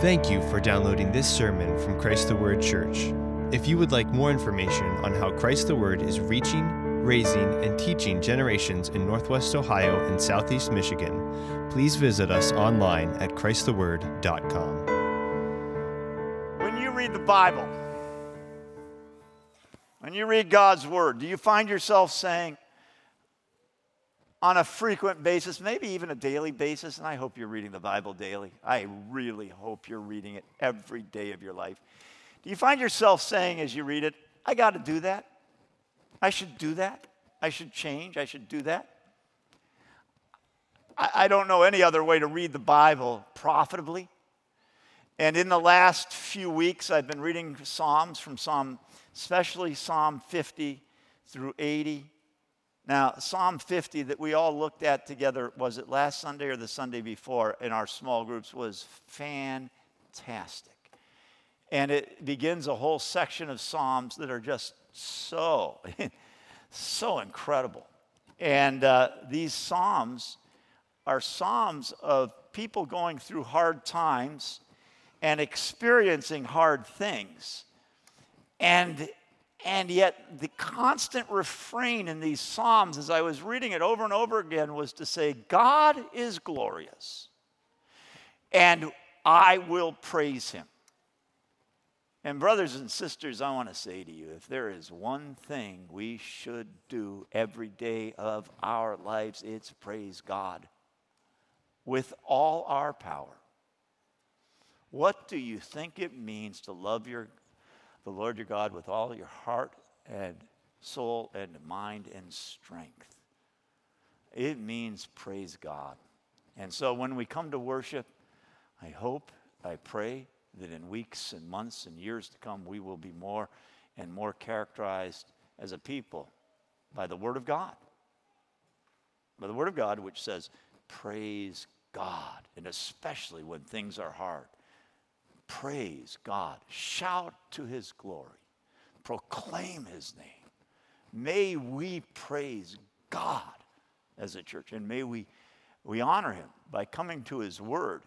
Thank you for downloading this sermon from Christ the Word Church. If you would like more information on how Christ the Word is reaching, raising, and teaching generations in Northwest Ohio and Southeast Michigan, please visit us online at ChristTheWord.com. When you read the Bible, when you read God's Word, do you find yourself saying, on a frequent basis, maybe even a daily basis, and I hope you're reading the Bible daily. I really hope you're reading it every day of your life. Do you find yourself saying as you read it, I got to do that? I should do that? I should change? I should do that? I, I don't know any other way to read the Bible profitably. And in the last few weeks, I've been reading Psalms from Psalm, especially Psalm 50 through 80 now, Psalm 50 that we all looked at together, was it last Sunday or the Sunday before in our small groups, was fantastic. And it begins a whole section of Psalms that are just so, so incredible. And uh, these Psalms are Psalms of people going through hard times and experiencing hard things. And and yet, the constant refrain in these Psalms, as I was reading it over and over again, was to say, God is glorious, and I will praise him. And, brothers and sisters, I want to say to you if there is one thing we should do every day of our lives, it's praise God with all our power. What do you think it means to love your the Lord your God with all your heart and soul and mind and strength. It means praise God. And so when we come to worship, I hope, I pray that in weeks and months and years to come, we will be more and more characterized as a people by the Word of God. By the Word of God, which says, praise God, and especially when things are hard. Praise God. Shout to his glory. Proclaim his name. May we praise God as a church. And may we, we honor him by coming to his word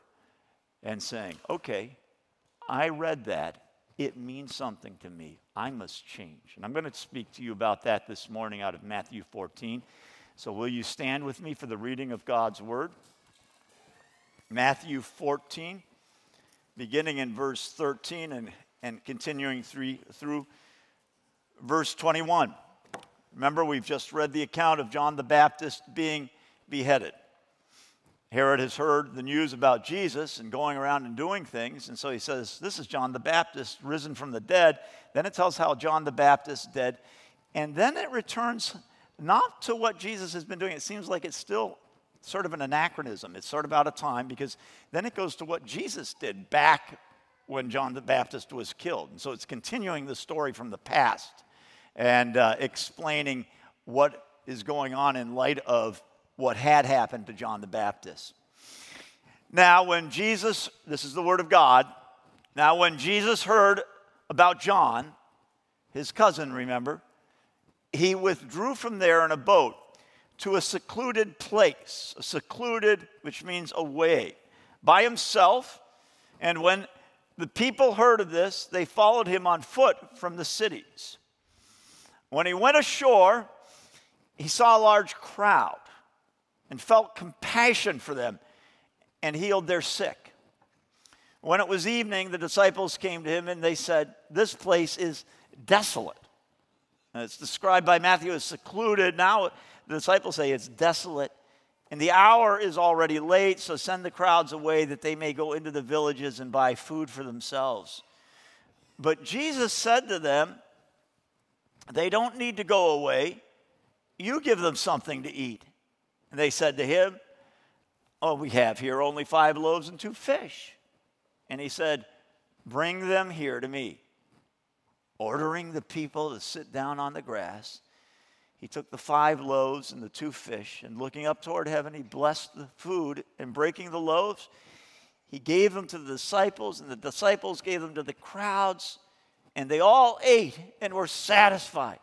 and saying, okay, I read that. It means something to me. I must change. And I'm going to speak to you about that this morning out of Matthew 14. So, will you stand with me for the reading of God's word? Matthew 14 beginning in verse 13 and, and continuing through, through verse 21. Remember, we've just read the account of John the Baptist being beheaded. Herod has heard the news about Jesus and going around and doing things, and so he says, This is John the Baptist risen from the dead. Then it tells how John the Baptist dead. And then it returns not to what Jesus has been doing. It seems like it's still sort of an anachronism. It's sort of out of time because then it goes to what Jesus did back when John the Baptist was killed. And so it's continuing the story from the past and uh, explaining what is going on in light of what had happened to John the Baptist. Now, when Jesus, this is the word of God, now when Jesus heard about John, his cousin, remember, he withdrew from there in a boat to a secluded place, a secluded, which means away, by himself. And when the people heard of this, they followed him on foot from the cities. When he went ashore, he saw a large crowd and felt compassion for them and healed their sick. When it was evening, the disciples came to him and they said, This place is desolate. And it's described by Matthew as secluded. Now the disciples say it's desolate. And the hour is already late, so send the crowds away that they may go into the villages and buy food for themselves. But Jesus said to them, They don't need to go away. You give them something to eat. And they said to him, Oh, we have here only five loaves and two fish. And he said, Bring them here to me. Ordering the people to sit down on the grass. He took the five loaves and the two fish, and looking up toward heaven, he blessed the food, and breaking the loaves, he gave them to the disciples, and the disciples gave them to the crowds, and they all ate and were satisfied.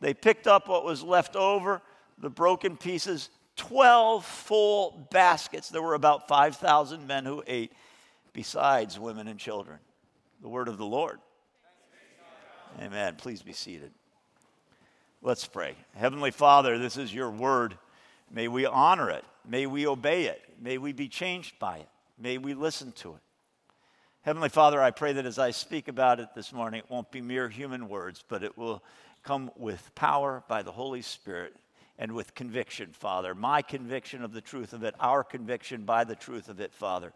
They picked up what was left over, the broken pieces, 12 full baskets. There were about 5,000 men who ate. besides women and children. The word of the Lord. Amen. Please be seated. Let's pray. Heavenly Father, this is your word. May we honor it. May we obey it. May we be changed by it. May we listen to it. Heavenly Father, I pray that as I speak about it this morning, it won't be mere human words, but it will come with power by the Holy Spirit and with conviction, Father. My conviction of the truth of it, our conviction by the truth of it, Father.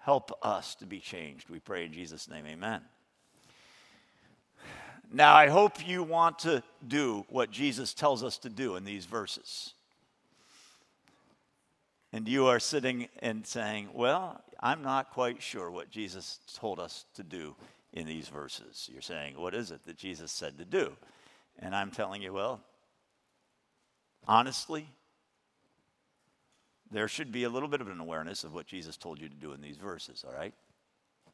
Help us to be changed. We pray in Jesus' name, amen. Now, I hope you want to do what Jesus tells us to do in these verses. And you are sitting and saying, Well, I'm not quite sure what Jesus told us to do in these verses. You're saying, What is it that Jesus said to do? And I'm telling you, Well, honestly, there should be a little bit of an awareness of what Jesus told you to do in these verses, all right?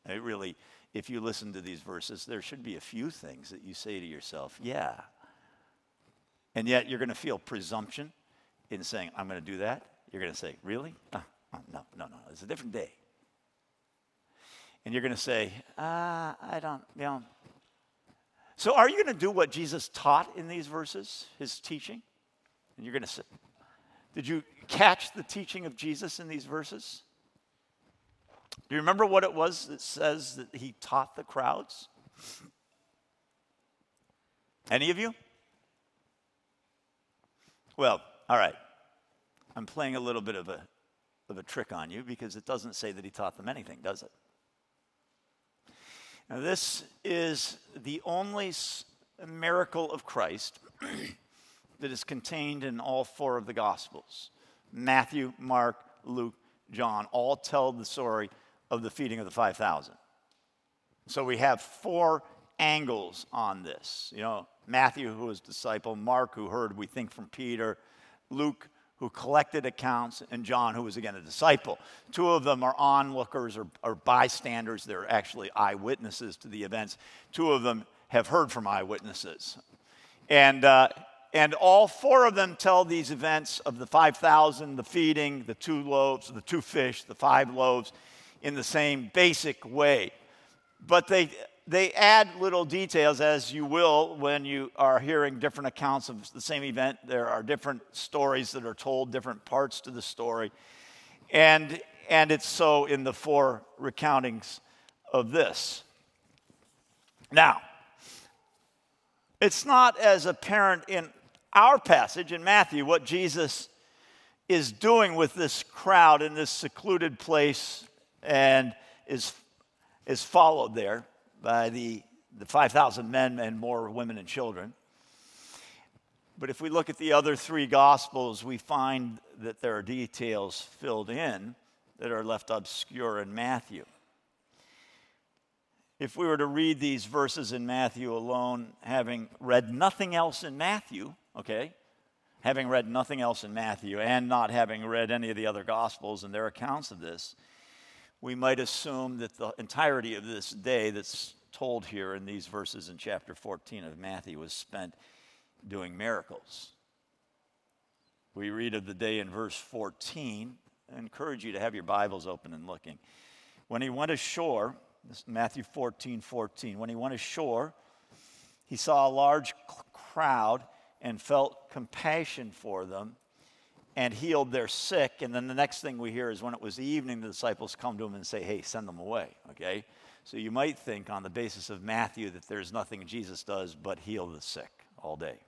It really, if you listen to these verses, there should be a few things that you say to yourself, yeah. And yet you're going to feel presumption in saying, I'm going to do that. You're going to say, really? Uh, uh, no, no, no, it's a different day. And you're going to say, uh, I don't, you know. So are you going to do what Jesus taught in these verses, his teaching? And you're going to say, did you catch the teaching of Jesus in these verses? Do you remember what it was that says that he taught the crowds? Any of you? Well, all right. I'm playing a little bit of a, of a trick on you because it doesn't say that he taught them anything, does it? Now, this is the only miracle of Christ that is contained in all four of the Gospels Matthew, Mark, Luke, John all tell the story of the feeding of the 5,000. So we have four angles on this. You know, Matthew, who was disciple, Mark, who heard, we think, from Peter, Luke, who collected accounts, and John, who was again a disciple. Two of them are onlookers or, or bystanders. They're actually eyewitnesses to the events. Two of them have heard from eyewitnesses. And uh, and all four of them tell these events of the 5,000, the feeding, the two loaves, the two fish, the five loaves in the same basic way. But they, they add little details, as you will when you are hearing different accounts of the same event. There are different stories that are told, different parts to the story. And, and it's so in the four recountings of this. Now, it's not as apparent in our passage in Matthew, what Jesus is doing with this crowd in this secluded place and is, is followed there by the, the 5,000 men and more women and children. But if we look at the other three gospels, we find that there are details filled in that are left obscure in Matthew. If we were to read these verses in Matthew alone, having read nothing else in Matthew, okay? Having read nothing else in Matthew and not having read any of the other Gospels and their accounts of this, we might assume that the entirety of this day that's told here in these verses in chapter 14 of Matthew was spent doing miracles. We read of the day in verse 14. I encourage you to have your Bibles open and looking. When he went ashore, this Matthew 14, 14, when he went ashore, he saw a large crowd and felt compassion for them and healed their sick. And then the next thing we hear is when it was the evening, the disciples come to him and say, Hey, send them away. Okay? So you might think on the basis of Matthew that there's nothing Jesus does but heal the sick all day.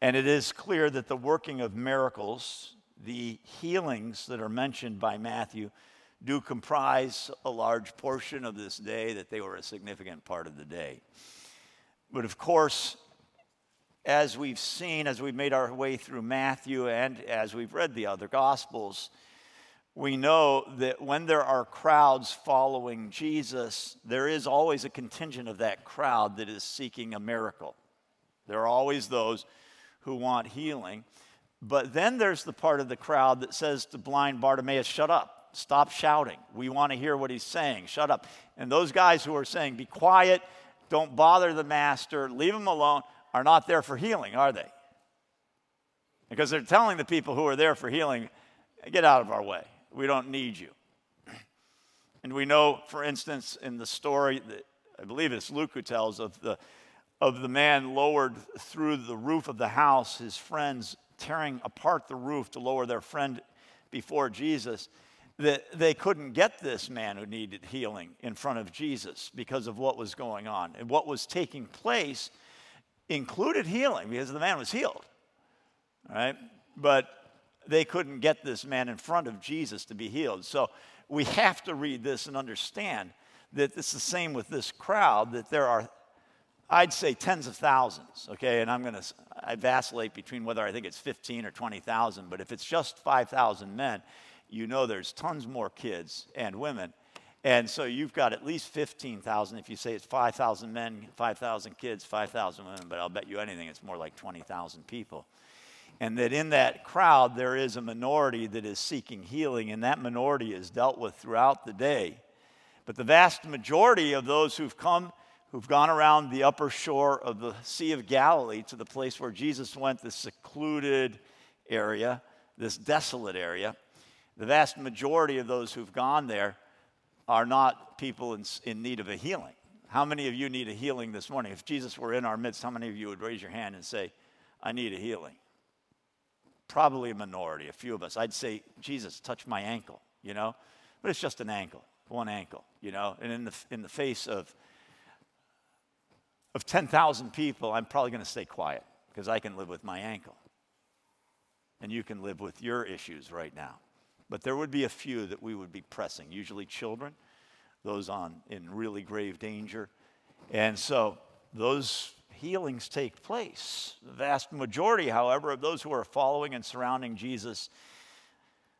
And it is clear that the working of miracles, the healings that are mentioned by Matthew, do comprise a large portion of this day, that they were a significant part of the day. But of course, as we've seen, as we've made our way through Matthew and as we've read the other Gospels, we know that when there are crowds following Jesus, there is always a contingent of that crowd that is seeking a miracle. There are always those who want healing. But then there's the part of the crowd that says to blind Bartimaeus, Shut up, stop shouting. We want to hear what he's saying, shut up. And those guys who are saying, Be quiet, don't bother the master, leave him alone, are not there for healing, are they? Because they're telling the people who are there for healing, get out of our way. We don't need you. And we know, for instance, in the story that I believe it's Luke who tells of the, of the man lowered through the roof of the house, his friends tearing apart the roof to lower their friend before Jesus, that they couldn't get this man who needed healing in front of Jesus because of what was going on. And what was taking place included healing because the man was healed. Right? But they couldn't get this man in front of Jesus to be healed. So we have to read this and understand that it's the same with this crowd, that there are, I'd say, tens of thousands, okay? And I'm going to, I vacillate between whether I think it's 15 or 20,000, but if it's just 5,000 men, you know there's tons more kids and women. And so you've got at least 15,000. If you say it's 5,000 men, 5,000 kids, 5,000 women, but I'll bet you anything it's more like 20,000 people. And that in that crowd, there is a minority that is seeking healing, and that minority is dealt with throughout the day. But the vast majority of those who've come, who've gone around the upper shore of the Sea of Galilee to the place where Jesus went, this secluded area, this desolate area, the vast majority of those who've gone there are not people in, in need of a healing. How many of you need a healing this morning? If Jesus were in our midst, how many of you would raise your hand and say, I need a healing? Probably a minority, a few of us. I'd say, Jesus, touch my ankle, you know? But it's just an ankle, one ankle, you know? And in the, in the face of, of 10,000 people, I'm probably going to stay quiet because I can live with my ankle. And you can live with your issues right now. But there would be a few that we would be pressing, usually children, those on in really grave danger. And so those healings take place. The vast majority, however, of those who are following and surrounding Jesus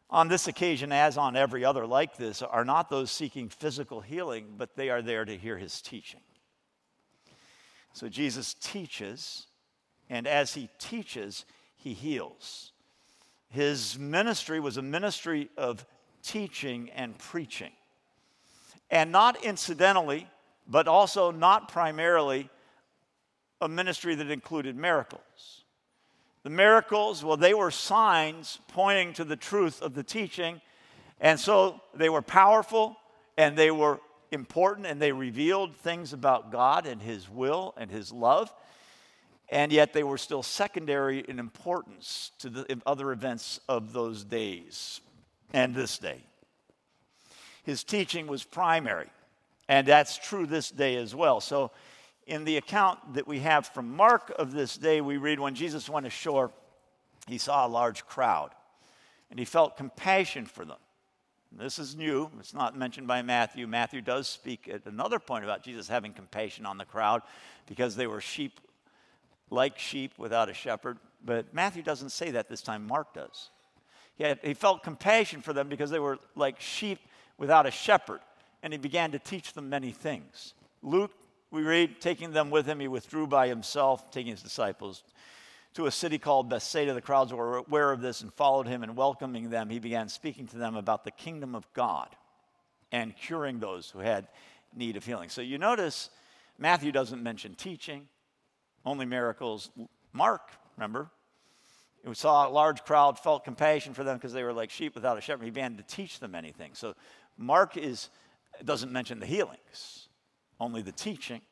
on this occasion, as on every other like this, are not those seeking physical healing, but they are there to hear his teaching. So Jesus teaches, and as he teaches, he heals. His ministry was a ministry of teaching and preaching. And not incidentally, but also not primarily, a ministry that included miracles. The miracles, well, they were signs pointing to the truth of the teaching. And so they were powerful and they were important and they revealed things about God and His will and His love and yet they were still secondary in importance to the other events of those days and this day. His teaching was primary, and that's true this day as well. So, in the account that we have from Mark of this day, we read when Jesus went ashore, he saw a large crowd, and he felt compassion for them. This is new. It's not mentioned by Matthew. Matthew does speak at another point about Jesus having compassion on the crowd because they were sheep like sheep without a shepherd. But Matthew doesn't say that this time, Mark does. He, had, he felt compassion for them because they were like sheep without a shepherd, and he began to teach them many things. Luke, we read, taking them with him, he withdrew by himself, taking his disciples to a city called Bethsaida. The crowds were aware of this and followed him, and welcoming them, he began speaking to them about the kingdom of God and curing those who had need of healing. So you notice Matthew doesn't mention teaching, only miracles. Mark, remember? We saw a large crowd, felt compassion for them because they were like sheep without a shepherd. He began to teach them anything. So Mark is, doesn't mention the healings, only the teaching.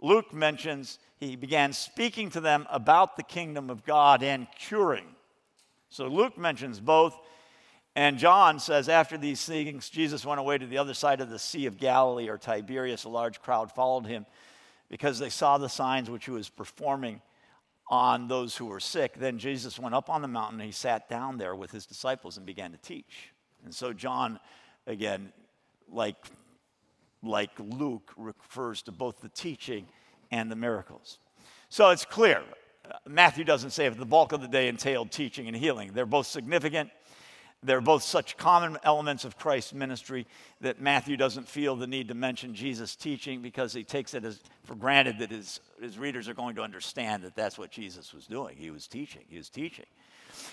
Luke mentions he began speaking to them about the kingdom of God and curing. So Luke mentions both. And John says, after these things, Jesus went away to the other side of the Sea of Galilee or Tiberias. A large crowd followed him because they saw the signs which he was performing on those who were sick. Then Jesus went up on the mountain and he sat down there with his disciples and began to teach. And so John, again, like, like Luke, refers to both the teaching and the miracles. So it's clear. Matthew doesn't say if the bulk of the day entailed teaching and healing. They're both significant. They're both such common elements of Christ's ministry that Matthew doesn't feel the need to mention Jesus' teaching because he takes it as for granted that his, his readers are going to understand that that's what Jesus was doing. He was teaching. He was teaching.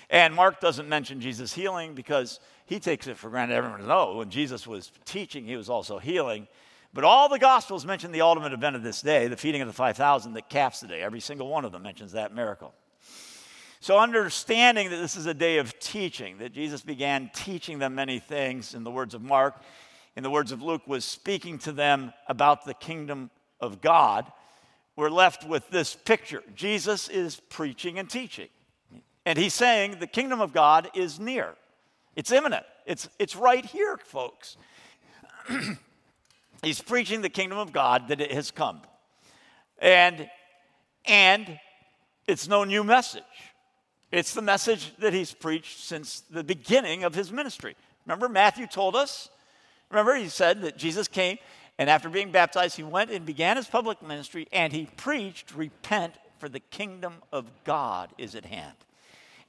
And Mark doesn't mention Jesus healing because he takes it for granted everyone knows oh, when Jesus was teaching, he was also healing. But all the Gospels mention the ultimate event of this day, the feeding of the 5,000 that caps the day. Every single one of them mentions that miracle. So, understanding that this is a day of teaching, that Jesus began teaching them many things, in the words of Mark, in the words of Luke, was speaking to them about the kingdom of God, we're left with this picture. Jesus is preaching and teaching. And he's saying the kingdom of God is near. It's imminent. It's, it's right here, folks. he's preaching the kingdom of God that it has come. And, and it's no new message. It's the message that he's preached since the beginning of his ministry. Remember, Matthew told us? Remember, he said that Jesus came, and after being baptized, he went and began his public ministry, and he preached, Repent, for the kingdom of God is at hand.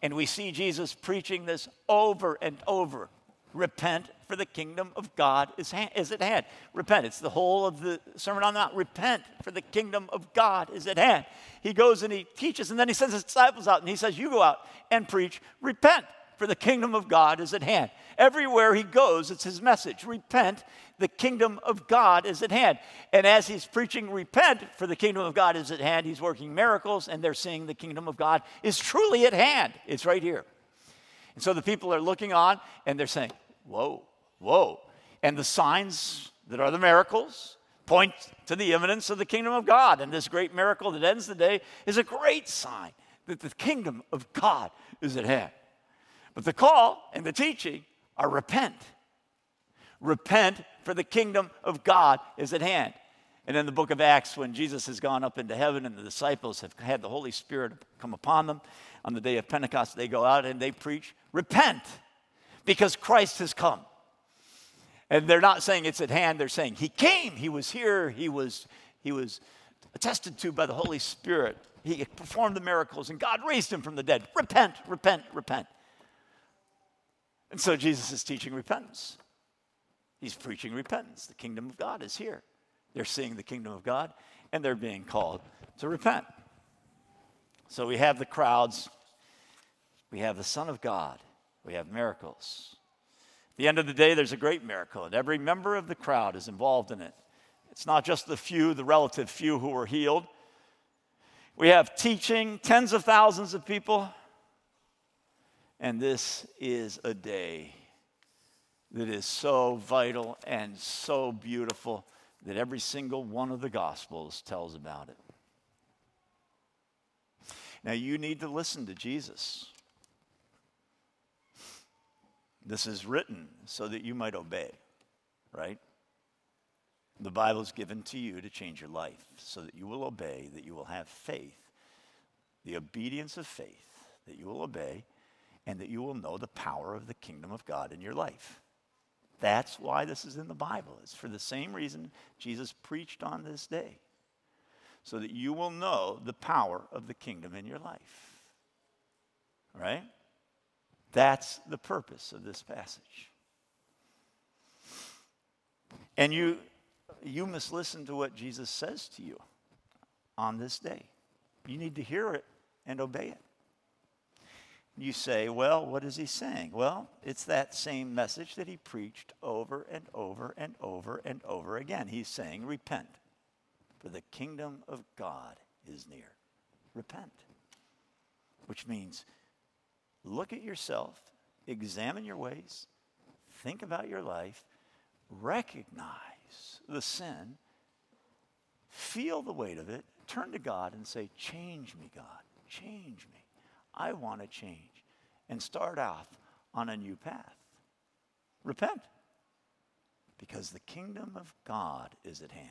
And we see Jesus preaching this over and over. Repent, for the kingdom of God is, ha- is at hand. Repent. It's the whole of the Sermon on the Mount. Repent, for the kingdom of God is at hand. He goes and he teaches, and then he sends his disciples out and he says, You go out and preach, repent, for the kingdom of God is at hand. Everywhere he goes, it's his message repent, the kingdom of God is at hand. And as he's preaching, repent, for the kingdom of God is at hand, he's working miracles, and they're seeing the kingdom of God is truly at hand. It's right here. And so the people are looking on and they're saying, Whoa, whoa. And the signs that are the miracles point to the imminence of the kingdom of God. And this great miracle that ends the day is a great sign that the kingdom of God is at hand. But the call and the teaching are repent. Repent, for the kingdom of God is at hand. And in the book of Acts, when Jesus has gone up into heaven and the disciples have had the Holy Spirit come upon them on the day of Pentecost, they go out and they preach, Repent, because Christ has come. And they're not saying it's at hand, they're saying He came, He was here, He was, he was attested to by the Holy Spirit. He performed the miracles, and God raised him from the dead. Repent, repent, repent. And so Jesus is teaching repentance. He's preaching repentance. The kingdom of God is here. They're seeing the kingdom of God and they're being called to repent. So we have the crowds, we have the Son of God, we have miracles. The end of the day, there's a great miracle, and every member of the crowd is involved in it. It's not just the few, the relative few who were healed. We have teaching, tens of thousands of people and this is a day that is so vital and so beautiful that every single one of the Gospels tells about it. Now, you need to listen to Jesus. This is written so that you might obey, right? The Bible is given to you to change your life so that you will obey, that you will have faith, the obedience of faith, that you will obey and that you will know the power of the kingdom of God in your life. That's why this is in the Bible. It's for the same reason Jesus preached on this day, so that you will know the power of the kingdom in your life. Right? That's the purpose of this passage. And you, you must listen to what Jesus says to you on this day. You need to hear it and obey it. You say, well, what is he saying? Well, it's that same message that he preached over and over and over and over again. He's saying, repent, for the kingdom of God is near. Repent. Which means look at yourself, examine your ways, think about your life, recognize the sin, feel the weight of it, turn to God and say, Change me, God, change me. I want to change and start off on a new path. Repent because the kingdom of God is at hand.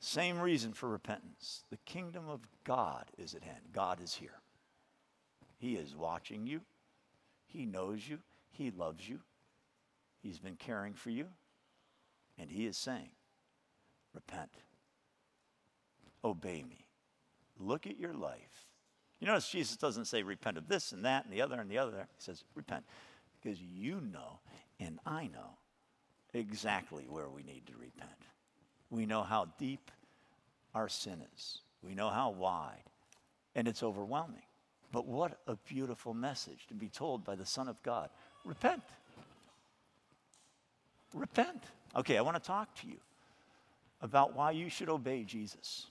Same reason for repentance. The kingdom of God is at hand. God is here. He is watching you. He knows you. He loves you. He's been caring for you. And He is saying, Repent. Obey me. Look at your life you notice Jesus doesn't say repent of this and that and the other and the other. He says repent because you know and I know exactly where we need to repent. We know how deep our sin is, we know how wide, and it's overwhelming. But what a beautiful message to be told by the Son of God repent. Repent. Okay, I want to talk to you about why you should obey Jesus.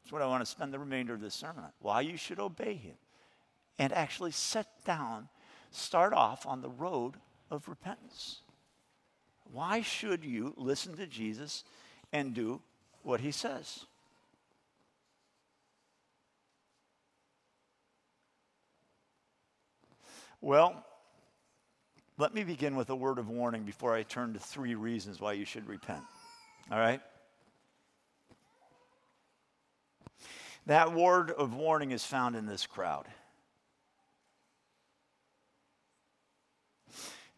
That's what I want to spend the remainder of this sermon on. Why you should obey him. And actually set down, start off on the road of repentance. Why should you listen to Jesus and do what he says? Well, let me begin with a word of warning before I turn to three reasons why you should repent. All right? That word of warning is found in this crowd.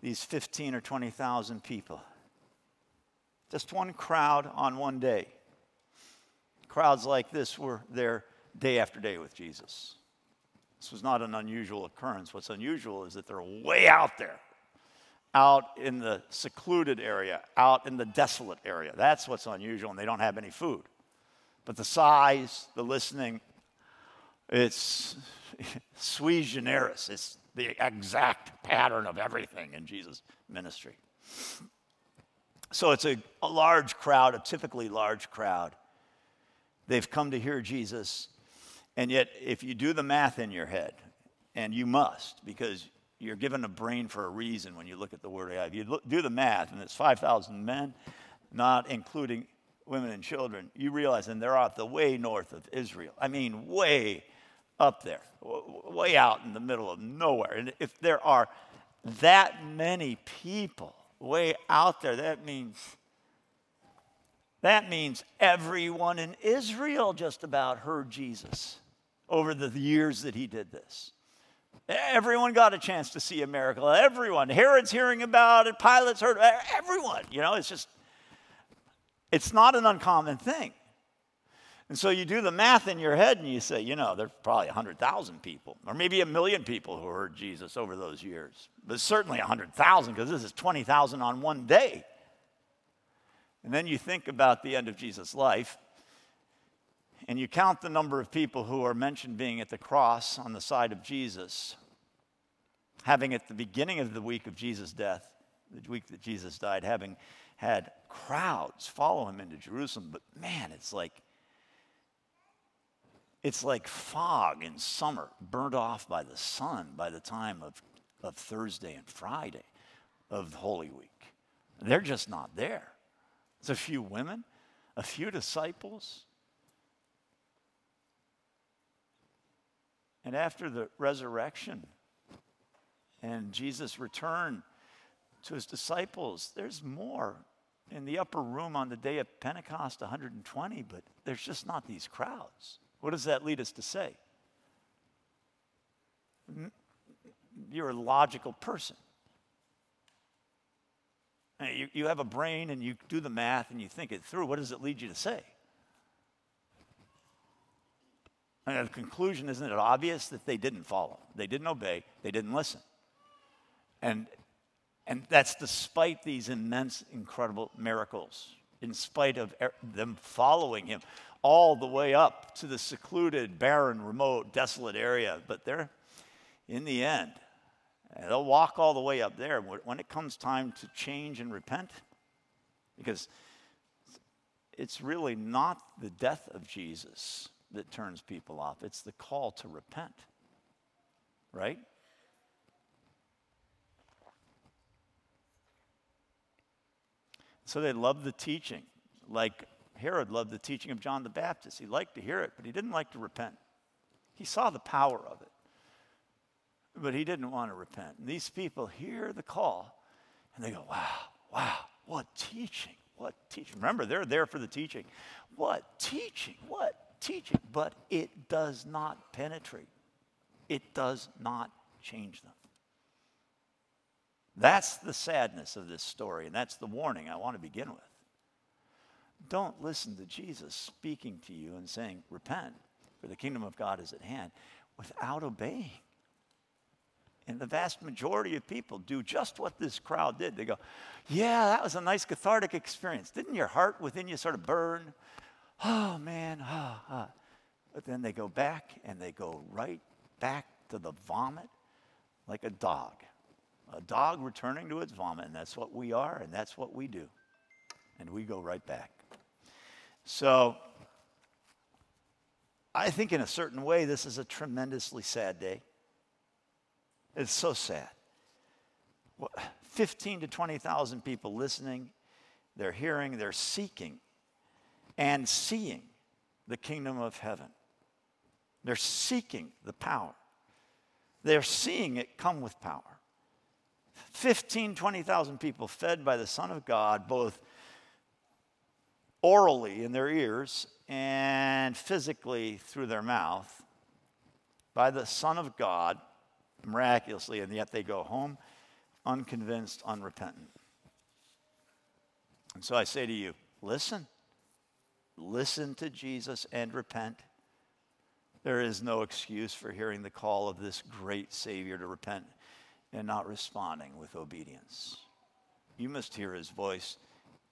These 15 or 20,000 people. Just one crowd on one day. Crowds like this were there day after day with Jesus. This was not an unusual occurrence. What's unusual is that they're way out there, out in the secluded area, out in the desolate area. That's what's unusual, and they don't have any food. But the size, the listening, it's sui generis. It's the exact pattern of everything in Jesus' ministry. So it's a, a large crowd, a typically large crowd. They've come to hear Jesus and yet, if you do the math in your head, and you must, because you're given a brain for a reason when you look at the Word God. If you look, do the math, and it's 5,000 men, not including women and children, you realize, and they're out the way north of Israel. I mean, way up there, way out in the middle of nowhere. And if there are that many people way out there, that means that means everyone in Israel just about heard Jesus over the years that he did this. Everyone got a chance to see a miracle. Everyone. Herod's hearing about it. Pilate's heard. Everyone. You know, it's just, it's not an uncommon thing. And so you do the math in your head and you say, you know, there's probably 100,000 people, or maybe a million people who heard Jesus over those years. But certainly 100,000 because this is 20,000 on one day. And then you think about the end of Jesus' life and you count the number of people who are mentioned being at the cross on the side of Jesus, having at the beginning of the week of Jesus' death, the week that Jesus died, having had crowds follow him into Jerusalem. But man, it's like it's like fog in summer, burnt off by the sun by the time of, of Thursday and Friday of Holy Week. They're just not there. It's a few women, a few disciples, And after the resurrection and Jesus' return to his disciples, there's more in the upper room on the day of Pentecost, 120, but there's just not these crowds. What does that lead us to say? You're a logical person. You, you have a brain and you do the math and you think it through. What does it lead you to say? And the conclusion, isn't it obvious that they didn't follow? They didn't obey, they didn't listen. And, and that's despite these immense, incredible miracles, in spite of er, them following him all the way up to the secluded, barren, remote, desolate area. But they're, in the end, they'll walk all the way up there. When it comes time to change and repent, because it's really not the death of Jesus that turns people off, it's the call to repent, right? So they loved the teaching, like Herod loved the teaching of John the Baptist. He liked to hear it, but he didn't like to repent. He saw the power of it, but he didn't want to repent. And these people hear the call and they go, wow, wow, what teaching, what teaching. Remember, they're there for the teaching. What teaching, what teaching, but it does not penetrate. It does not change them. That's the sadness of this story, and that's the warning I want to begin with. Don't listen to Jesus speaking to you and saying, Repent, for the kingdom of God is at hand, without obeying. And the vast majority of people do just what this crowd did. They go, Yeah, that was a nice cathartic experience. Didn't your heart within you sort of burn? Oh man, ah, ah. But then they go back and they go right back to the vomit like a dog. A dog returning to its vomit, and that's what we are, and that's what we do. And we go right back. So, I think in a certain way, this is a tremendously sad day. It's so sad. 15 to 20,000 people listening, they're hearing, they're seeking and seeing the kingdom of heaven. They're seeking the power. They're seeing it come with power. 15, 20,000 people fed by the Son of God, both orally in their ears and physically through their mouth, by the Son of God miraculously, and yet they go home unconvinced, unrepentant. And so I say to you listen. Listen to Jesus and repent. There is no excuse for hearing the call of this great Savior to repent and not responding with obedience. You must hear his voice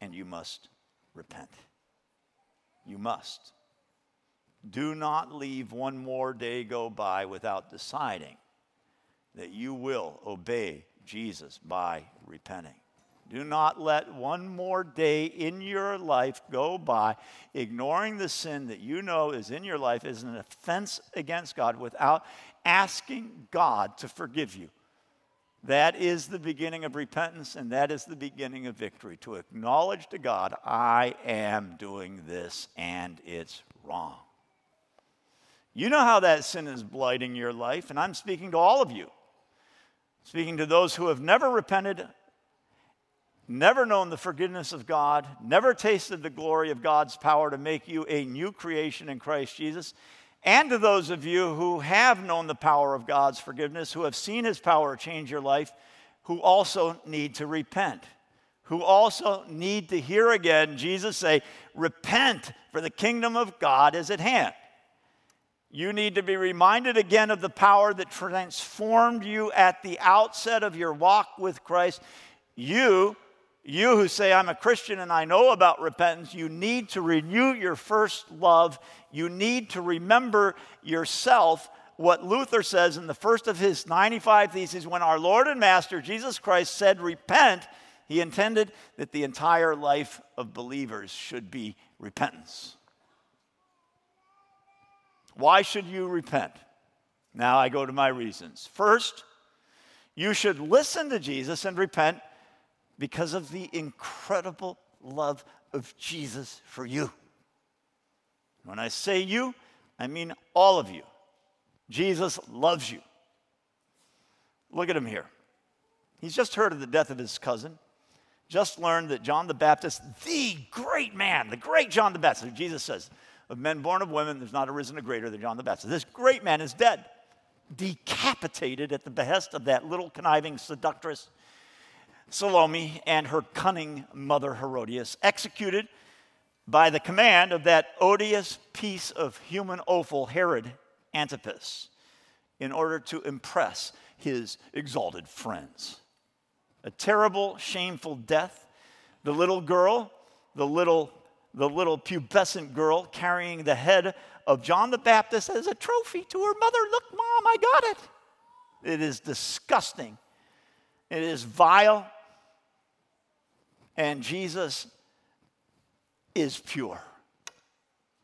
and you must repent. You must. Do not leave one more day go by without deciding that you will obey Jesus by repenting. Do not let one more day in your life go by ignoring the sin that you know is in your life as an offense against God without asking God to forgive you. That is the beginning of repentance, and that is the beginning of victory. To acknowledge to God, I am doing this and it's wrong. You know how that sin is blighting your life, and I'm speaking to all of you. Speaking to those who have never repented, never known the forgiveness of God, never tasted the glory of God's power to make you a new creation in Christ Jesus, and to those of you who have known the power of God's forgiveness, who have seen his power change your life, who also need to repent, who also need to hear again Jesus say, Repent, for the kingdom of God is at hand. You need to be reminded again of the power that transformed you at the outset of your walk with Christ. You you who say, I'm a Christian and I know about repentance, you need to renew your first love. You need to remember yourself what Luther says in the first of his 95 Theses when our Lord and Master Jesus Christ said, Repent, he intended that the entire life of believers should be repentance. Why should you repent? Now I go to my reasons. First, you should listen to Jesus and repent because of the incredible love of Jesus for you. When I say you, I mean all of you. Jesus loves you. Look at him here. He's just heard of the death of his cousin, just learned that John the Baptist, the great man, the great John the Baptist, Jesus says, of men born of women, there's not arisen a greater than John the Baptist. This great man is dead, decapitated at the behest of that little conniving seductress Salome and her cunning mother Herodias, executed by the command of that odious piece of human offal, Herod Antipas, in order to impress his exalted friends. A terrible, shameful death. The little girl, the little, the little pubescent girl carrying the head of John the Baptist as a trophy to her mother. Look, mom, I got it. It is disgusting. It is vile. And Jesus is pure.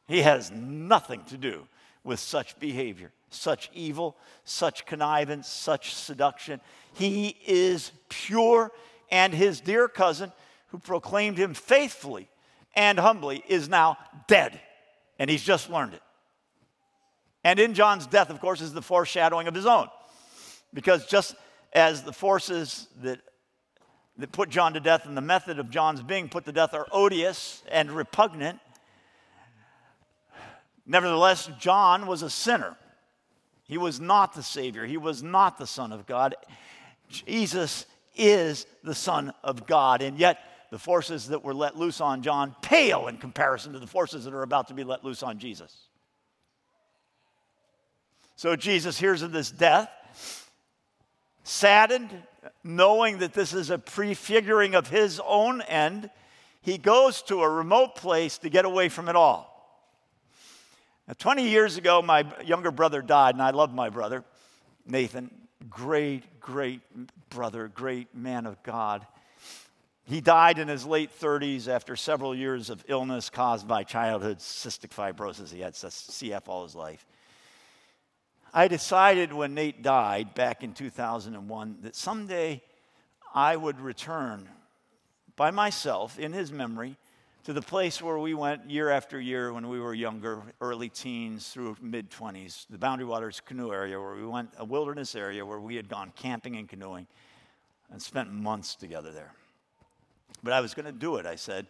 He has nothing to do with such behavior, such evil, such connivance, such seduction. He is pure, and his dear cousin, who proclaimed him faithfully and humbly, is now dead, and he's just learned it. And in John's death, of course, is the foreshadowing of his own. Because just as the forces that that put John to death and the method of John's being put to death are odious and repugnant. Nevertheless, John was a sinner. He was not the Savior, he was not the Son of God. Jesus is the Son of God, and yet the forces that were let loose on John pale in comparison to the forces that are about to be let loose on Jesus. So Jesus hears of this death, saddened, knowing that this is a prefiguring of his own end, he goes to a remote place to get away from it all. Now, 20 years ago, my younger brother died, and I love my brother, Nathan. Great, great brother, great man of God. He died in his late 30s after several years of illness caused by childhood cystic fibrosis. He had CF all his life. I decided when Nate died back in 2001 that someday I would return by myself in his memory to the place where we went year after year when we were younger, early teens through mid 20s, the Boundary Waters canoe area where we went, a wilderness area where we had gone camping and canoeing and spent months together there. But I was going to do it, I said,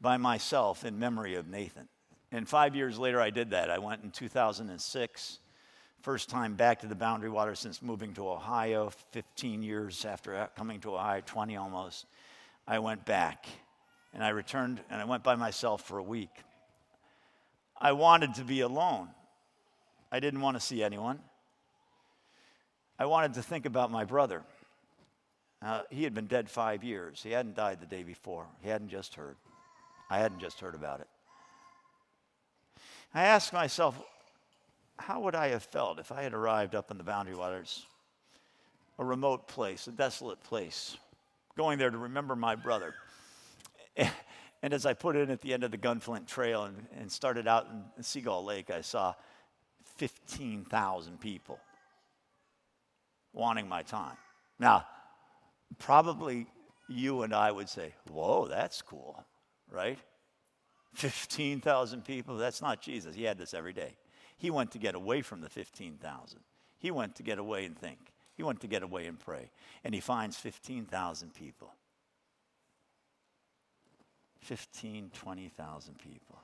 by myself in memory of Nathan. And five years later, I did that. I went in 2006, first time back to the Boundary Waters since moving to Ohio, 15 years after coming to Ohio, 20 almost. I went back and I returned and I went by myself for a week. I wanted to be alone. I didn't want to see anyone. I wanted to think about my brother. Uh, he had been dead five years. He hadn't died the day before. He hadn't just heard. I hadn't just heard about it. I asked myself, how would I have felt if I had arrived up in the Boundary Waters, a remote place, a desolate place, going there to remember my brother? And as I put in at the end of the Gunflint Trail and, and started out in Seagull Lake, I saw 15,000 people wanting my time. Now, probably you and I would say, Whoa, that's cool, right? 15,000 people, that's not Jesus. He had this every day. He went to get away from the 15,000. He went to get away and think. He went to get away and pray. And he finds 15,000 people 15, 20,000 people.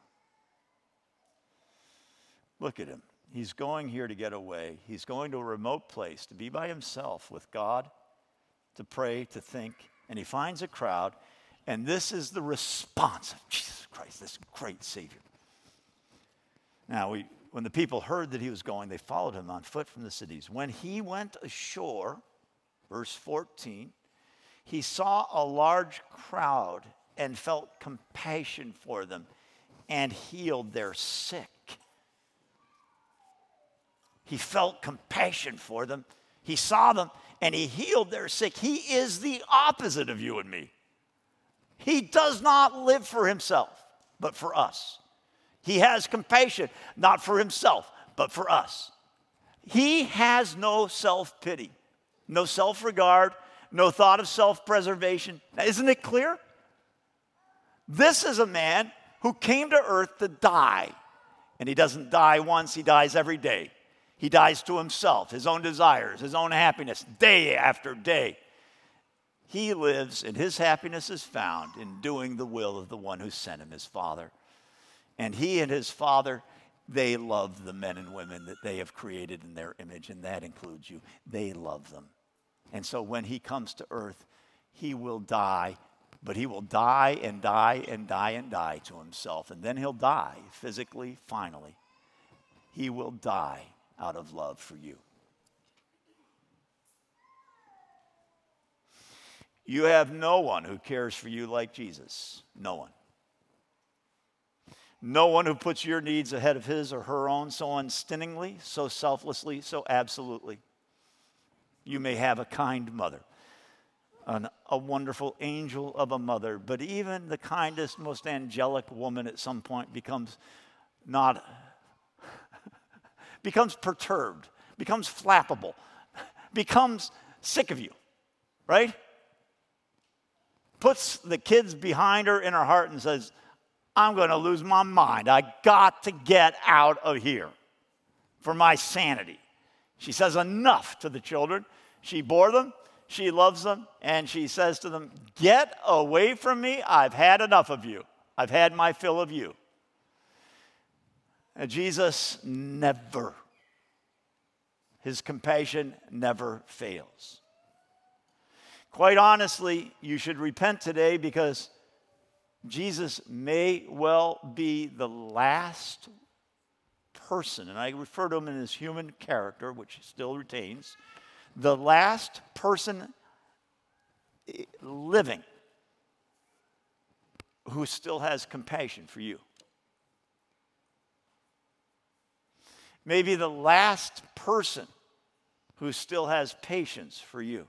Look at him. He's going here to get away. He's going to a remote place to be by himself with God, to pray, to think. And he finds a crowd. And this is the response of Jesus Christ, this great Savior. Now, we, when the people heard that he was going, they followed him on foot from the cities. When he went ashore, verse 14, he saw a large crowd and felt compassion for them and healed their sick. He felt compassion for them. He saw them and he healed their sick. He is the opposite of you and me. He does not live for himself, but for us. He has compassion, not for himself, but for us. He has no self pity, no self regard, no thought of self preservation. Isn't it clear? This is a man who came to earth to die. And he doesn't die once, he dies every day. He dies to himself, his own desires, his own happiness, day after day. He lives, and his happiness is found in doing the will of the one who sent him, his Father. And he and his Father, they love the men and women that they have created in their image, and that includes you. They love them. And so when he comes to earth, he will die but he will die and die and die and die to himself. And then he'll die physically, finally. He will die out of love for you. You have no one who cares for you like Jesus. No one. No one who puts your needs ahead of his or her own so unstintingly, so selflessly, so absolutely. You may have a kind mother an, a wonderful angel of a mother, but even the kindest, most angelic woman at some point becomes not, becomes perturbed, becomes flappable, becomes sick of you, right? Puts the kids behind her in her heart and says, I'm going to lose my mind. I got to get out of here for my sanity. She says enough to the children. She bore them, she loves them, and she says to them, Get away from me. I've had enough of you. I've had my fill of you. And Jesus never, his compassion never fails. Quite honestly, you should repent today because Jesus may well be the last person, and I refer to him in his human character, which he still retains the last person living who still has compassion for you. Maybe the last person who still has patience for you.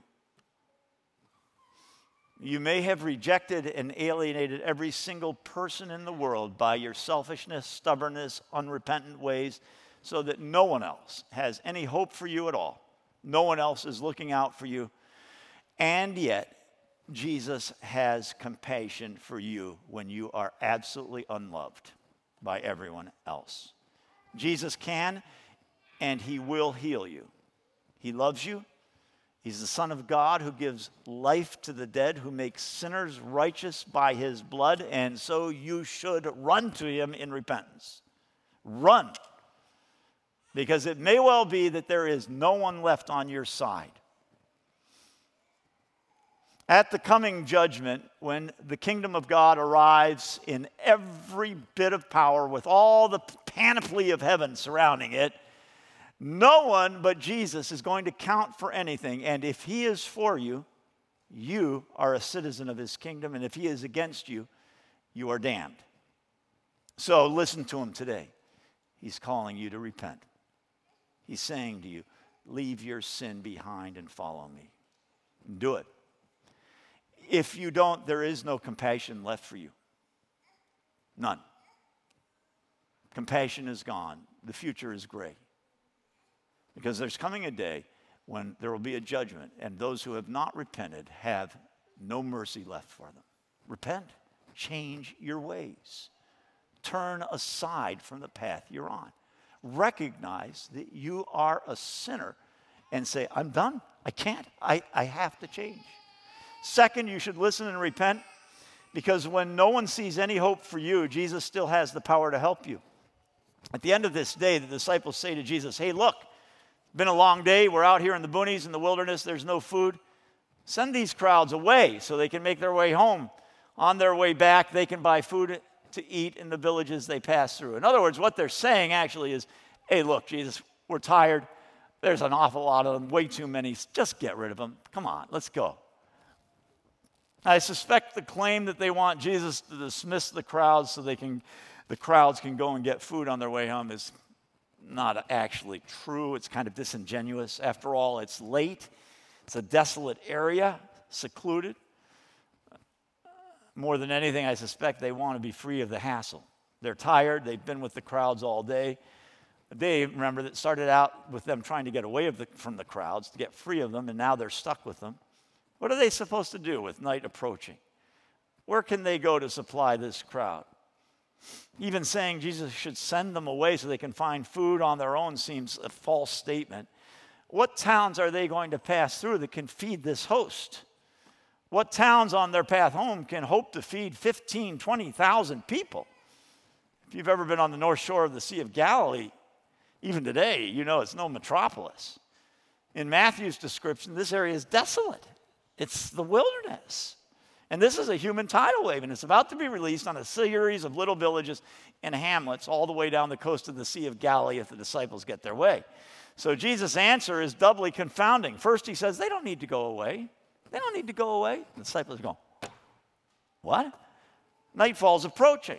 You may have rejected and alienated every single person in the world by your selfishness, stubbornness, unrepentant ways, so that no one else has any hope for you at all. No one else is looking out for you. And yet, Jesus has compassion for you when you are absolutely unloved by everyone else. Jesus can and he will heal you. He loves you. He's the Son of God who gives life to the dead, who makes sinners righteous by his blood, and so you should run to him in repentance. Run. Because it may well be that there is no one left on your side. At the coming judgment, when the kingdom of God arrives in every bit of power with all the panoply of heaven surrounding it, no one but Jesus is going to count for anything. And if he is for you, you are a citizen of his kingdom. And if he is against you, you are damned. So listen to him today. He's calling you to repent. He's saying to you, Leave your sin behind and follow me. Do it. If you don't, there is no compassion left for you. None. Compassion is gone. The future is gray. Because there's coming a day when there will be a judgment, and those who have not repented have no mercy left for them. Repent, change your ways, turn aside from the path you're on. Recognize that you are a sinner and say, I'm done. I can't. I, I have to change. Second, you should listen and repent because when no one sees any hope for you, Jesus still has the power to help you. At the end of this day, the disciples say to Jesus, Hey, look, been a long day. We're out here in the boonies in the wilderness. There's no food. Send these crowds away so they can make their way home. On their way back, they can buy food to eat in the villages they pass through. In other words, what they're saying actually is, hey, look, Jesus, we're tired. There's an awful lot of them, way too many. Just get rid of them. Come on, let's go. I suspect the claim that they want Jesus to dismiss the crowds so they can, the crowds can go and get food on their way home is not actually true. It's kind of disingenuous. After all, it's late, it's a desolate area, secluded. More than anything, I suspect they want to be free of the hassle. They're tired, they've been with the crowds all day. They, remember, that started out with them trying to get away the, from the crowds, to get free of them, and now they're stuck with them. What are they supposed to do with night approaching? Where can they go to supply this crowd? Even saying Jesus should send them away so they can find food on their own seems a false statement. What towns are they going to pass through that can feed this host? What towns on their path home can hope to feed 15, 20,000 people? If you've ever been on the north shore of the Sea of Galilee, even today, you know it's no metropolis. In Matthew's description, this area is desolate, it's the wilderness. And this is a human tidal wave, and it's about to be released on a series of little villages and hamlets all the way down the coast of the Sea of Galilee if the disciples get their way. So Jesus' answer is doubly confounding. First, he says, They don't need to go away. They don't need to go away. The disciples are go, What? Nightfall's approaching.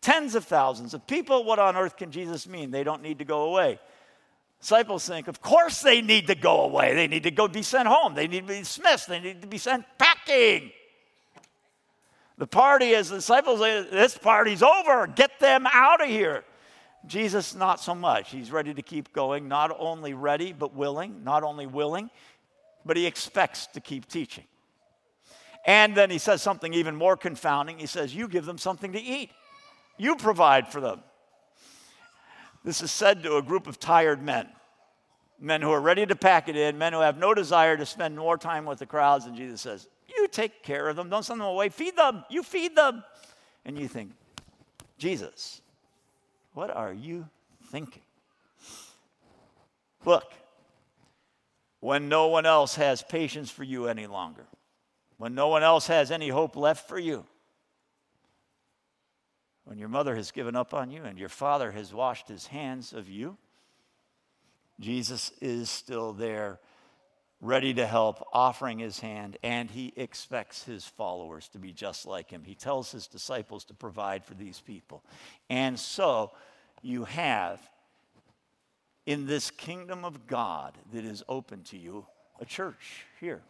Tens of thousands of people. What on earth can Jesus mean? They don't need to go away. Disciples think, of course they need to go away. They need to go be sent home. They need to be dismissed. They need to be sent packing. The party, as the disciples say, this party's over. Get them out of here. Jesus, not so much. He's ready to keep going, not only ready, but willing, not only willing, but he expects to keep teaching. And then he says something even more confounding. He says, You give them something to eat, you provide for them. This is said to a group of tired men, men who are ready to pack it in, men who have no desire to spend more time with the crowds. And Jesus says, you take care of them. Don't send them away. Feed them. You feed them. And you think, Jesus, what are you thinking? Look, when no one else has patience for you any longer, when no one else has any hope left for you, when your mother has given up on you and your father has washed his hands of you, Jesus is still there ready to help, offering his hand, and he expects his followers to be just like him. He tells his disciples to provide for these people. And so you have in this kingdom of God that is open to you a church here.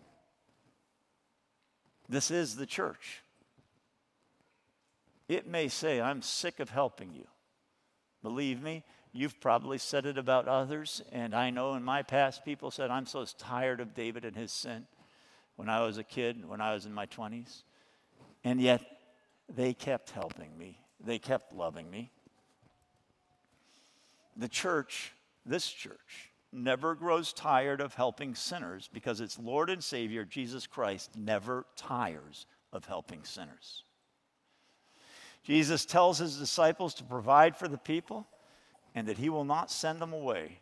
This is the church. It may say, I'm sick of helping you. Believe me, You've probably said it about others, and I know in my past people said, I'm so tired of David and his sin. when I was a kid, when I was in my 20s. And yet, they kept helping me, they kept loving me. The church, this church, never grows tired of helping sinners because its Lord and Savior, Jesus Christ, never tires of helping sinners. Jesus tells his disciples to provide for the people and that he will not send them away.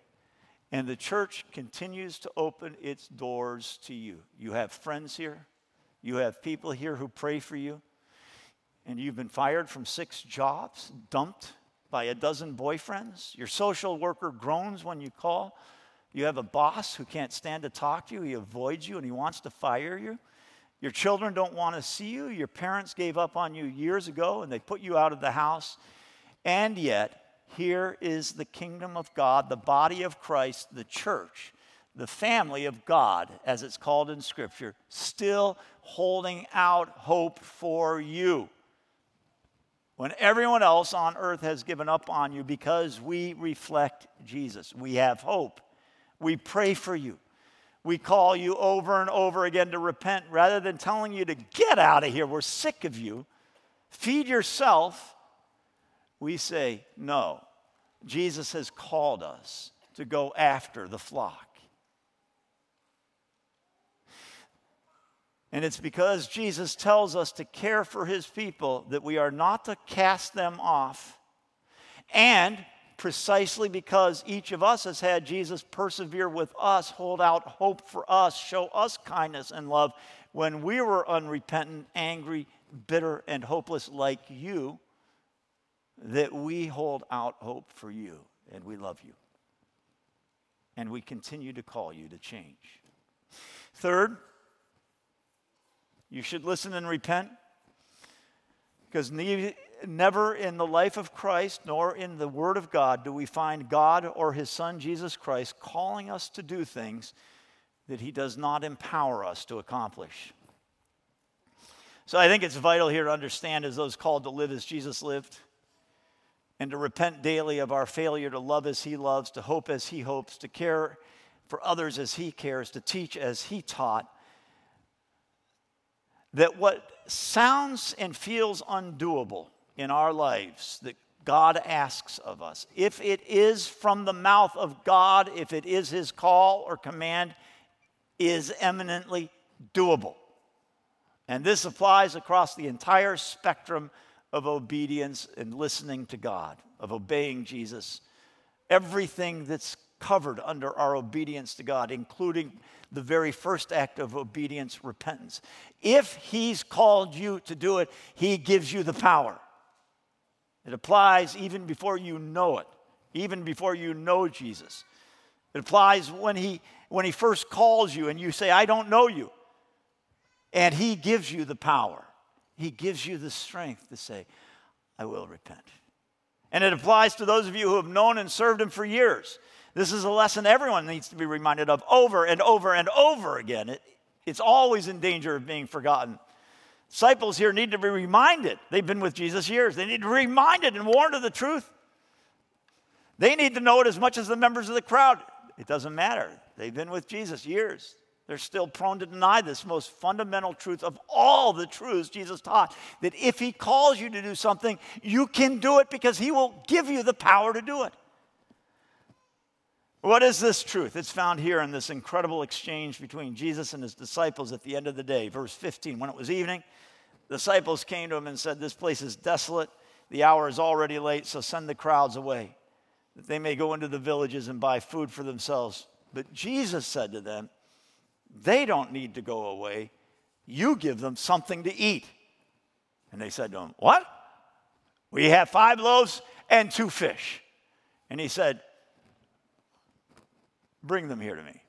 And the church continues to open its doors to you. You have friends here, you have people here who pray for you, and you've been fired from six jobs, dumped by a dozen boyfriends. Your social worker groans when you call. You have a boss who can't stand to talk to you, he avoids you, and he wants to fire you. Your children don't want to see you. Your parents gave up on you years ago and they put you out of the house. And yet, here is the kingdom of God, the body of Christ, the church, the family of God, as it's called in Scripture, still holding out hope for you. When everyone else on earth has given up on you because we reflect Jesus, we have hope. We pray for you. We call you over and over again to repent rather than telling you to get out of here. We're sick of you. Feed yourself. We say, no. Jesus has called us to go after the flock. And it's because Jesus tells us to care for his people that we are not to cast them off. And precisely because each of us has had Jesus persevere with us, hold out hope for us, show us kindness and love when we were unrepentant, angry, bitter, and hopeless like you, that we hold out hope for you and we love you. And we continue to call you to change. Third, you should listen and repent because never in the life of Christ nor in the Word of God do we find God or His Son Jesus Christ calling us to do things that He does not empower us to accomplish. So I think it's vital here to understand as those called to live as Jesus lived and to repent daily of our failure to love as He loves, to hope as He hopes, to care for others as He cares, to teach as He taught. That what sounds and feels undoable in our lives that God asks of us. If it is from the mouth of God, if it is His call or command, is eminently doable. And this applies across the entire spectrum of obedience and listening to God, of obeying Jesus. Everything that's covered under our obedience to God, including the very first act of obedience, repentance. If He's called you to do it, He gives you the power. It applies even before you know it, even before you know Jesus. It applies when he, when he first calls you and you say, I don't know you. And he gives you the power, he gives you the strength to say, I will repent. And it applies to those of you who have known and served him for years. This is a lesson everyone needs to be reminded of over and over and over again. It, it's always in danger of being forgotten. Disciples here need to be reminded. They've been with Jesus years. They need to be reminded and warned of the truth. They need to know it as much as the members of the crowd. It doesn't matter. They've been with Jesus years. They're still prone to deny this most fundamental truth of all the truths Jesus taught that if He calls you to do something, you can do it because He will give you the power to do it. What is this truth? It's found here in this incredible exchange between Jesus and his disciples at the end of the day. Verse 15 When it was evening, the disciples came to him and said, This place is desolate. The hour is already late, so send the crowds away, that they may go into the villages and buy food for themselves. But Jesus said to them, They don't need to go away. You give them something to eat. And they said to him, What? We have five loaves and two fish. And he said, Bring them here to me.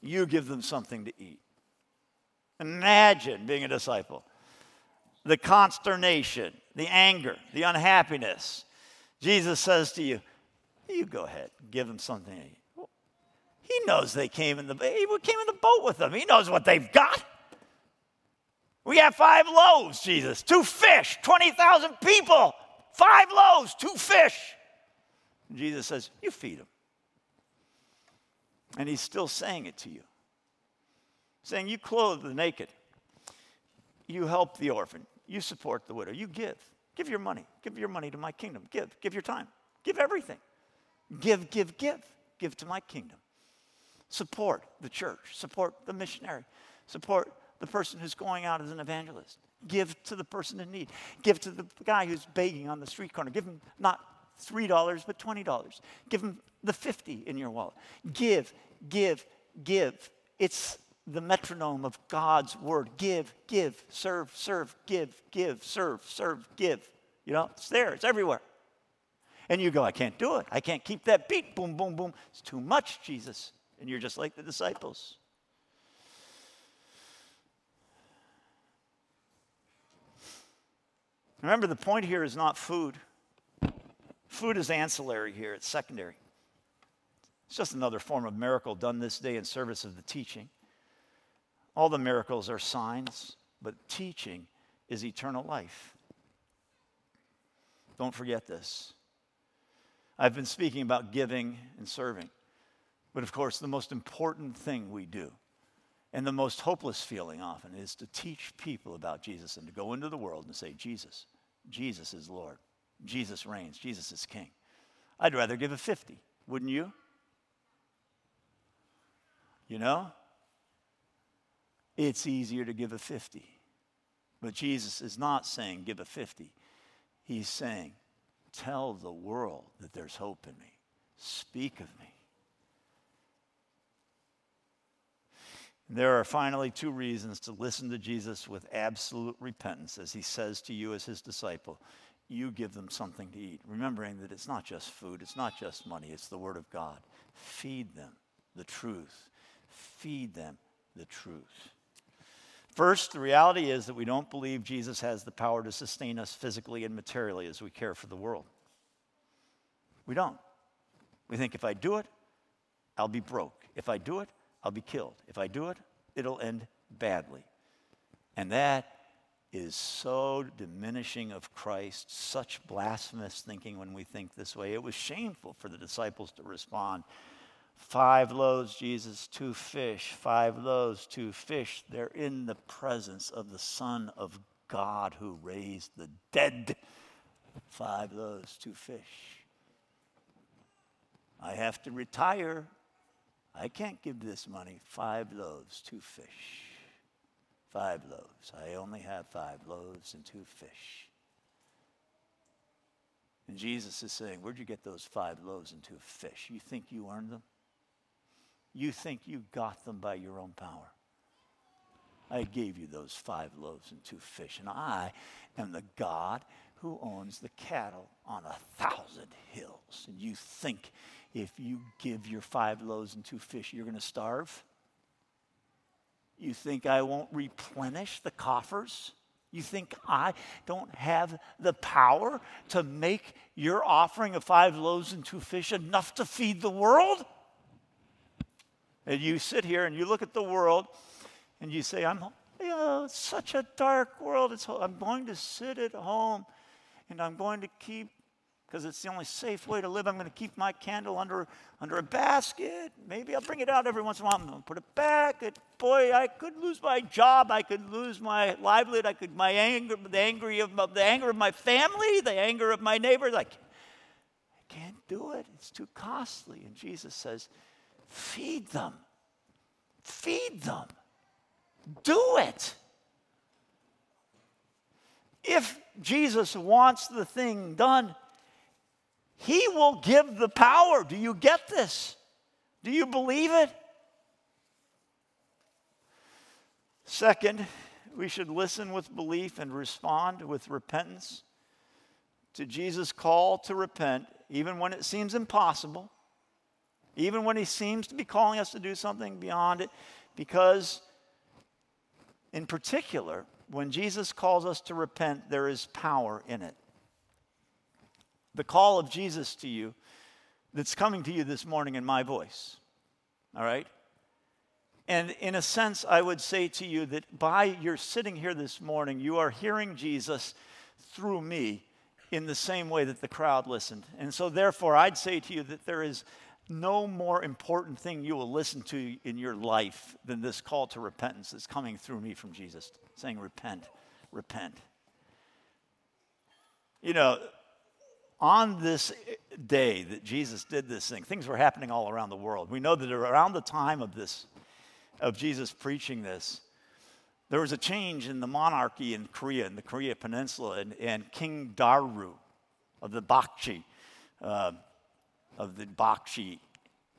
You give them something to eat. Imagine being a disciple. The consternation, the anger, the unhappiness. Jesus says to you, You go ahead, give them something to eat. He knows they came in the he came in the boat with them. He knows what they've got. We have five loaves, Jesus, two fish, 20,000 people, five loaves, two fish. Jesus says, You feed them. And he's still saying it to you. saying, You clothe the naked, you help the orphan, you support the widow, you give. Give your money. Give your money to my kingdom. Give. Give your time. Give everything. Give, give, give. Give to my kingdom. Support the church. Support the missionary. Support the person who's going out as an evangelist. Give to the person in need. Give to the guy who's begging on the street corner. Give him not $3, but $20. Give him the 50 in your wallet. Give, give, give. It's the metronome of God's word. Give, give, serve, serve, give, give, serve, serve, give. You know, it's there, it's everywhere. And you go, I can't do it. I can't keep that beat. Boom, boom, boom. It's too much, Jesus. And you're just like the disciples. Remember, the point here is not food. Food is ancillary here, it's secondary. It's just another form of miracle done this day in service of the teaching. All the miracles are signs, but teaching is eternal life. Don't forget this. I've been speaking about giving and serving. But of course, the most important thing we do, and the most hopeless feeling often, is to teach people about Jesus and to go into the world and say, Jesus, Jesus is Lord. Jesus reigns. Jesus is King. I'd rather give a 50, wouldn't you? You know? It's easier to give a 50. But Jesus is not saying give a 50. He's saying, tell the world that there's hope in me. Speak of me. There are finally two reasons to listen to Jesus with absolute repentance as he says to you as his disciple, you give them something to eat. Remembering that it's not just food, it's not just money, it's the Word of God. Feed them the truth. Feed them the truth. First, the reality is that we don't believe Jesus has the power to sustain us physically and materially as we care for the world. We don't. We think if I do it, I'll be broke. If I do it, I'll be killed. If I do it, it'll end badly. And that is so diminishing of Christ, such blasphemous thinking when we think this way. It was shameful for the disciples to respond Five loaves, Jesus, two fish. Five loaves, two fish. They're in the presence of the Son of God who raised the dead. Five loaves, two fish. I have to retire. I can't give this money. Five loaves, two fish. Five loaves. I only have five loaves and two fish. And Jesus is saying, Where'd you get those five loaves and two fish? You think you earned them? You think you got them by your own power. I gave you those five loaves and two fish, and I am the God who owns the cattle on a thousand hills. And you think if you give your five loaves and two fish, you're going to starve? You think I won't replenish the coffers? You think I don't have the power to make your offering of five loaves and two fish enough to feed the world? And you sit here and you look at the world and you say, I'm, you know, such a dark world. It's, I'm going to sit at home and I'm going to keep, because it's the only safe way to live, I'm going to keep my candle under, under a basket. Maybe I'll bring it out every once in a while. To put it back. It, boy, I could lose my job. I could lose my livelihood. I could, my anger, the, angry of, the anger of my family, the anger of my neighbors. Like, I can't do it. It's too costly. And Jesus says, Feed them. Feed them. Do it. If Jesus wants the thing done, he will give the power. Do you get this? Do you believe it? Second, we should listen with belief and respond with repentance to Jesus' call to repent, even when it seems impossible even when He seems to be calling us to do something beyond it, because in particular, when Jesus calls us to repent, there is power in it. The call of Jesus to you that's coming to you this morning in my voice, all right? And in a sense, I would say to you that by your sitting here this morning, you are hearing Jesus through me in the same way that the crowd listened. And so, therefore, I'd say to you that there is no more important thing you will listen to in your life than this call to repentance that's coming through me from Jesus, saying, Repent, repent. You know, on this day that Jesus did this thing, things were happening all around the world. We know that around the time of this, of Jesus preaching this, there was a change in the monarchy in Korea, in the Korea Peninsula, and, and King Daru of the Bakchi, uh, of the Bakshi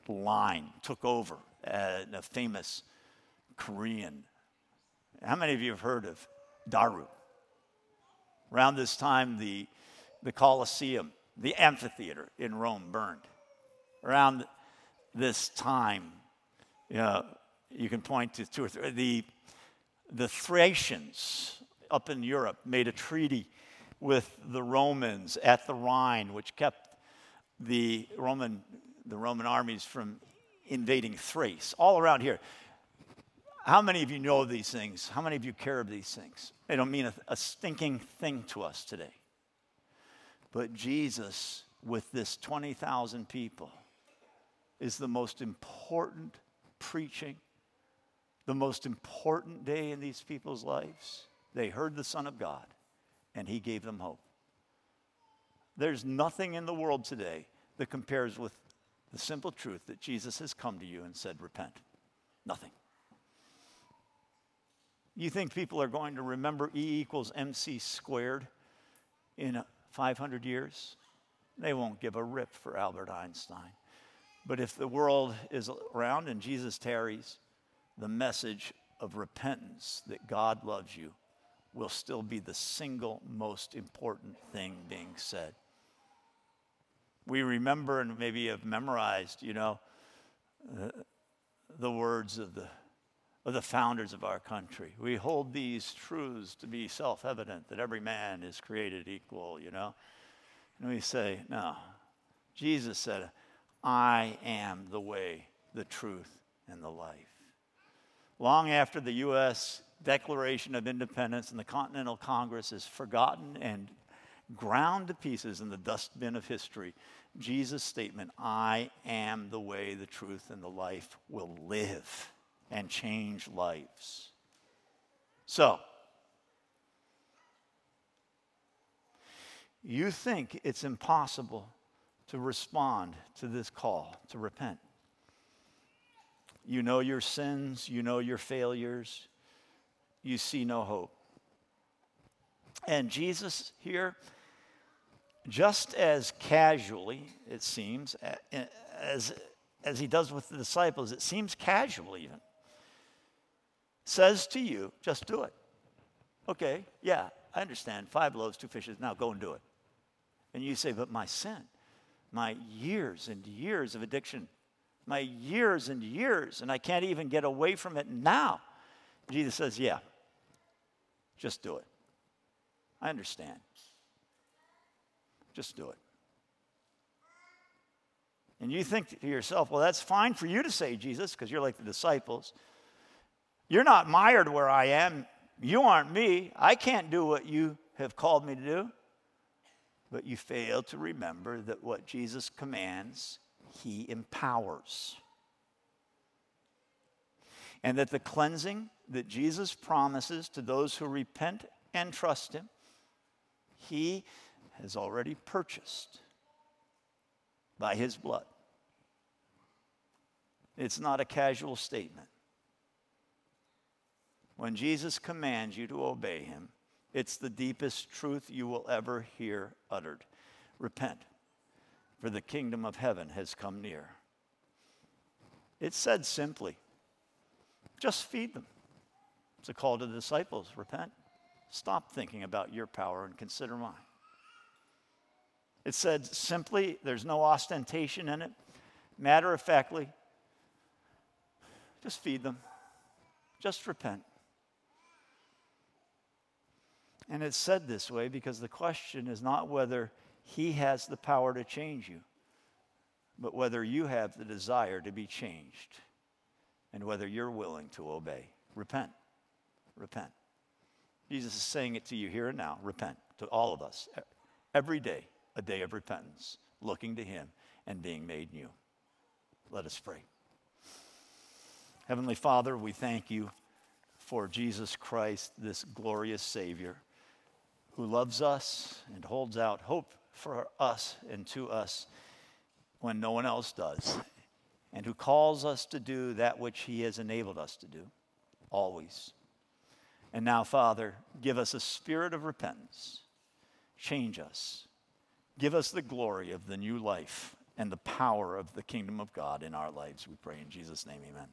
line took over, uh, a famous Korean. How many of you have heard of Daru? Around this time, the, the Colosseum, the amphitheater in Rome burned. Around this time, you, know, you can point to two or three. The, the Thracians up in Europe made a treaty with the Romans at the Rhine, which kept the Roman, the Roman armies from invading Thrace, all around here. How many of you know these things? How many of you care of these things? They don't mean a, a stinking thing to us today. But Jesus, with this 20,000 people, is the most important preaching, the most important day in these people's lives. They heard the Son of God, and He gave them hope. There's nothing in the world today that compares with the simple truth that Jesus has come to you and said, Repent. Nothing. You think people are going to remember E equals MC squared in 500 years? They won't give a rip for Albert Einstein. But if the world is around and Jesus tarries, the message of repentance that God loves you will still be the single most important thing being said we remember and maybe have memorized, you know, uh, the words of the, of the founders of our country. We hold these truths to be self evident that every man is created equal, you know. And we say, no. Jesus said, I am the way, the truth, and the life. Long after the U.S. Declaration of Independence and the Continental Congress is forgotten and ground to pieces in the dustbin of history, Jesus' statement, I am the way, the truth, and the life, will live and change lives. So, you think it's impossible to respond to this call to repent. You know your sins, you know your failures, you see no hope. And Jesus here just as casually, it seems, as, as he does with the disciples, it seems casual even, says to you, just do it. Okay, yeah, I understand. Five loaves, two fishes, now go and do it. And you say, but my sin, my years and years of addiction, my years and years, and I can't even get away from it now. Jesus says, yeah, just do it. I understand. Just do it. And you think to yourself, well, that's fine for you to say, Jesus, because you're like the disciples. You're not mired where I am. You aren't me. I can't do what you have called me to do. But you fail to remember that what Jesus commands, he empowers. And that the cleansing that Jesus promises to those who repent and trust him, he has already purchased by his blood. It's not a casual statement. When Jesus commands you to obey him, it's the deepest truth you will ever hear uttered. Repent, for the kingdom of heaven has come near. It's said simply just feed them. It's a call to the disciples repent. Stop thinking about your power and consider mine. It said simply, there's no ostentation in it. Matter of factly, just feed them, just repent. And it's said this way because the question is not whether he has the power to change you, but whether you have the desire to be changed and whether you're willing to obey. Repent. Repent. Jesus is saying it to you here and now. Repent to all of us every day a day of repentance, looking to Him and being made new. Let us pray. Heavenly Father, we thank you for Jesus Christ, this glorious Savior who loves us and holds out hope for us and to us when no one else does, and who calls us to do that which He has enabled us to do, always. And now, Father, give us a spirit of repentance. Change us. Give us the glory of the new life and the power of the kingdom of God in our lives. We pray in Jesus' name, amen.